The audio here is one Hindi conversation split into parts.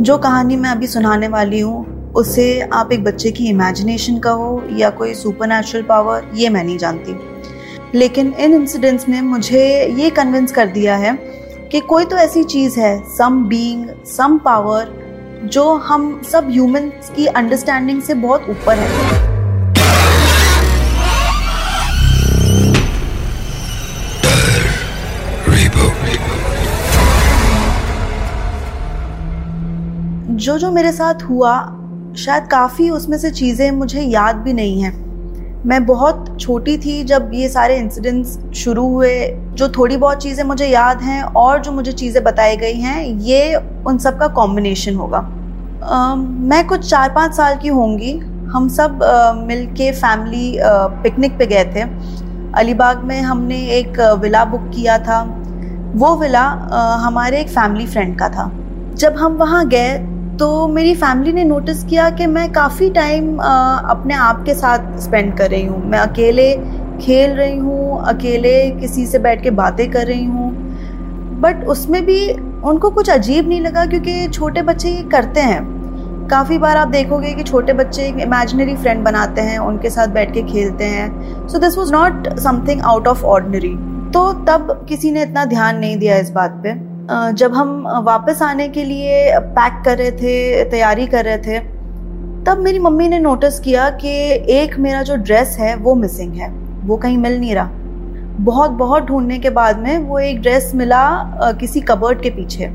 जो कहानी मैं अभी सुनाने वाली हूँ, उसे आप एक बच्चे की इमेजिनेशन का हो या कोई सुपर पावर ये मैं नहीं जानती। लेकिन इन इंसिडेंट्स ने मुझे ये कन्विंस कर दिया है कि कोई तो ऐसी चीज़ है सम बीइंग सम पावर जो हम सब ह्यूमंस की अंडरस्टैंडिंग से बहुत ऊपर है। जो जो मेरे साथ हुआ शायद काफ़ी उसमें से चीज़ें मुझे याद भी नहीं हैं। मैं बहुत छोटी थी जब ये सारे इंसिडेंट्स शुरू हुए। जो थोड़ी बहुत चीज़ें मुझे याद हैं और जो मुझे चीज़ें बताई गई हैं ये उन सब का कॉम्बिनेशन होगा। uh, मैं कुछ चार पाँच साल की होंगी। हम सब मिल के फैमिली पिकनिक पे गए थे। अलीबाग में हमने एक विला बुक किया था। वो विला आ, हमारे एक फैमिली फ्रेंड का था। जब हम वहाँ गए तो मेरी फैमिली ने नोटिस किया कि मैं काफ़ी टाइम अपने आप के साथ स्पेंड कर रही हूँ। मैं अकेले खेल रही हूँ, अकेले किसी से बैठ के बातें कर रही हूँ। बट उसमें भी उनको कुछ अजीब नहीं लगा क्योंकि छोटे बच्चे ये करते हैं। काफ़ी बार आप देखोगे कि छोटे बच्चे एक इमेजिनरी फ्रेंड बनाते हैं, उनके साथ बैठ के खेलते हैं। So this was not something out of ordinary तो तब किसी ने इतना ध्यान नहीं दिया इस बात पे। जब हम वापस आने के लिए पैक कर रहे थे तैयारी कर रहे थे तब मेरी मम्मी ने नोटिस किया कि एक मेरा जो ड्रेस है वो मिसिंग है। वो कहीं मिल नहीं रहा। बहुत बहुत ढूँढने के बाद में वो एक ड्रेस मिला किसी कबर्ड के पीछे।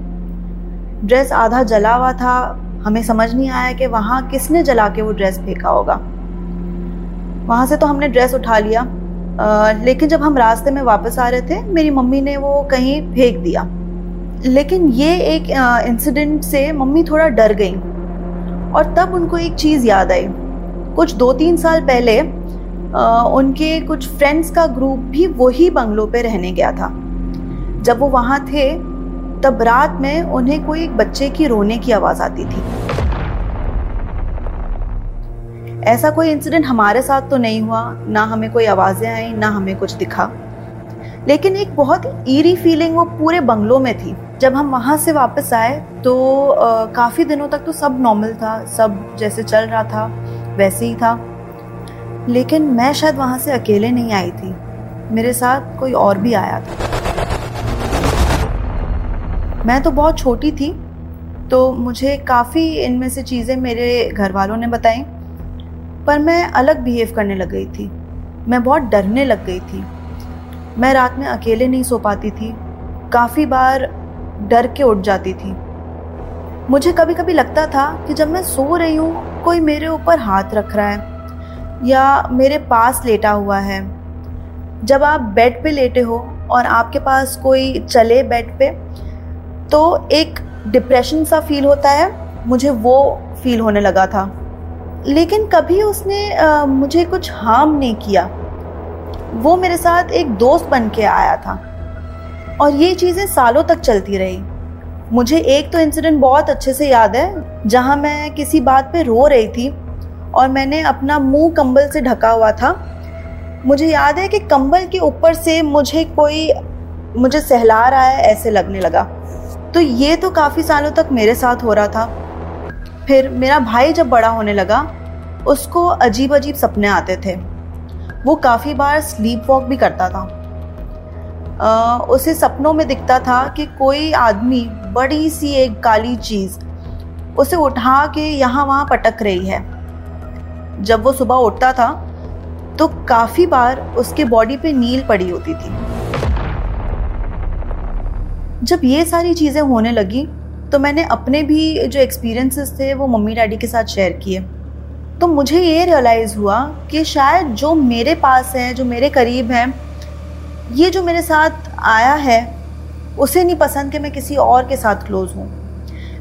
ड्रेस आधा जला हुआ था। हमें समझ नहीं आया कि वहाँ किसने जला के वो ड्रेस फेंका होगा। वहाँ से तो हमने ड्रेस उठा लिया। आ, लेकिन जब हम रास्ते में वापस आ रहे थे मेरी मम्मी ने वो कहीं फेंक दिया। लेकिन ये एक इंसिडेंट से मम्मी थोड़ा डर गई और तब उनको एक चीज़ याद आई। कुछ दो तीन साल पहले आ, उनके कुछ फ्रेंड्स का ग्रुप भी वही बंगलों पे रहने गया था। जब वो वहाँ थे तब रात में उन्हें कोई एक बच्चे की रोने की आवाज़ आती थी। ऐसा कोई इंसिडेंट हमारे साथ तो नहीं हुआ ना हमें कोई आवाज़ें आई ना हमें कुछ दिखा। लेकिन एक बहुत ही ईरी फीलिंग वो पूरे बंगलों में थी। जब हम वहाँ से वापस आए तो काफ़ी दिनों तक तो सब नॉर्मल था, सब जैसे चल रहा था, वैसे ही था। लेकिन मैं शायद वहाँ से अकेले नहीं आई थी। मेरे साथ कोई और भी आया था। मैं तो बहुत छोटी थी तो मुझे काफ़ी इनमें से चीज़ें मेरे घर वालों ने बताई, पर मैं अलग बिहेव करने लग गई थी। मैं बहुत डरने लग गई थी। मैं रात में अकेले नहीं सो पाती थी। काफ़ी बार डर के उठ जाती थी। मुझे कभी कभी लगता था कि जब मैं सो रही हूँ कोई मेरे ऊपर हाथ रख रहा है या मेरे पास लेटा हुआ है। जब आप बेड पे लेटे हो और आपके पास कोई चले बेड पे तो एक डिप्रेशन सा फील होता है। मुझे वो फील होने लगा था। लेकिन कभी उसने आ, मुझे कुछ हार्म नहीं किया। वो मेरे साथ एक दोस्त बन के आया था। और ये चीज़ें सालों तक चलती रही। मुझे एक तो इंसिडेंट बहुत अच्छे से याद है, जहाँ मैं किसी बात पे रो रही थी और मैंने अपना मुँह कंबल से ढका हुआ था। मुझे याद है कि कंबल के ऊपर से मुझे कोई, मुझे सहला रहा है, ऐसे लगने लगा। तो ये तो काफ़ी सालों तक मेरे साथ हो रहा था। फिर मेरा भाई जब बड़ा होने लगा, उसको अजीब अजीब सपने आते थे। वो काफ़ी बार स्लीप वॉक भी करता था। आ, उसे सपनों में दिखता था कि कोई आदमी बड़ी सी एक काली चीज़ उसे उठा के यहाँ वहाँ पटक रही है। जब वो सुबह उठता था तो काफ़ी बार उसके बॉडी पे नील पड़ी होती थी। जब ये सारी चीज़ें होने लगी तो मैंने अपने भी जो एक्सपीरियंसेस थे वो मम्मी डैडी के साथ शेयर किए। तो मुझे ये रियलाइज़ हुआ कि शायद जो मेरे पास है जो मेरे करीब है ये जो मेरे साथ आया है उसे नहीं पसंद कि मैं किसी और के साथ क्लोज़ हूँ।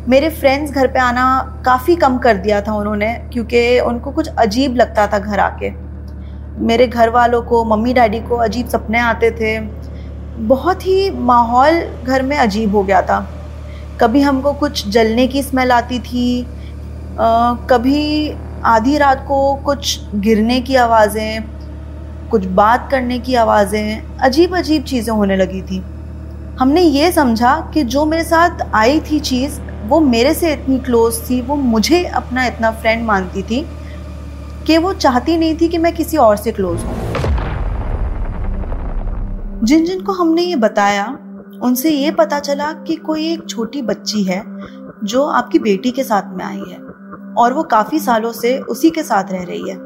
मेरे फ्रेंड्स घर पे आना काफ़ी कम कर दिया था उन्होंने क्योंकि उनको कुछ अजीब लगता था घर आके। मेरे घर वालों को मम्मी डैडी को अजीब सपने आते थे। बहुत ही माहौल घर में अजीब हो गया था। कभी हमको कुछ जलने की स्मेल आती थी आ, कभी आधी रात को कुछ गिरने की आवाज़ें, कुछ बात करने की आवाज़ें अजीब अजीब चीज़ें होने लगी थी। हमने ये समझा कि जो मेरे साथ आई थी चीज़, वो मेरे से इतनी क्लोज थी, वो मुझे अपना इतना फ्रेंड मानती थी कि वो चाहती नहीं थी कि मैं किसी और से क्लोज हूँ। जिन जिन को हमने ये बताया, उनसे ये पता चला कि कोई एक छोटी बच्ची है जो आपकी बेटी के साथ में आई है। और वो काफ़ी सालों से उसी के साथ रह रही है।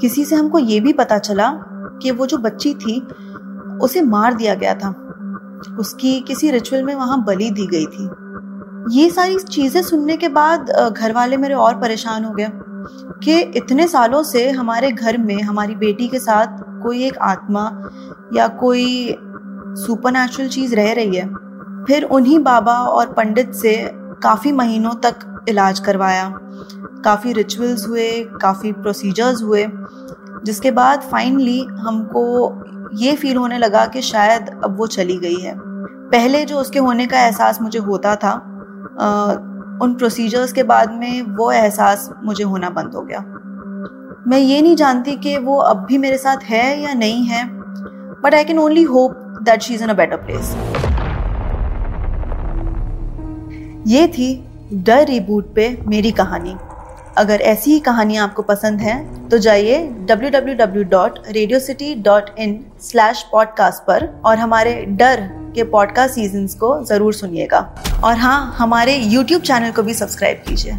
किसी से हमको ये भी पता चला कि वो जो बच्ची थी, उसे मार दिया गया था। उसकी किसी रिचुअल में वहाँ बलि दी गई थी। ये सारी चीज़ें सुनने के बाद घर वाले मेरे और परेशान हो गए कि इतने सालों से हमारे घर में, हमारी बेटी के साथ कोई एक आत्मा या कोई सुपर चीज़ रह रही है। फिर उन्हीं बाबा और पंडित से काफ़ी महीनों तक इलाज करवाया। काफ़ी रिचुअल्स हुए काफ़ी प्रोसीजर्स हुए जिसके बाद फाइनली हमको ये फील होने लगा कि शायद अब वो चली गई है। पहले जो उसके होने का एहसास मुझे होता था आ, उन प्रोसीजर्स के बाद में वो एहसास मुझे होना बंद हो गया। मैं ये नहीं जानती कि वो अब भी मेरे साथ है या नहीं है but I can only hope that she is in a better place ये थी डर रिबूट पे मेरी कहानी। अगर ऐसी ही कहानियाँ आपको पसंद हैं तो जाइए www.radiocity.in पॉडकास्ट पर और हमारे डर के पॉडकास्ट सीजन्स को ज़रूर सुनिएगा। और हाँ हमारे यूट्यूब चैनल को भी सब्सक्राइब कीजिए।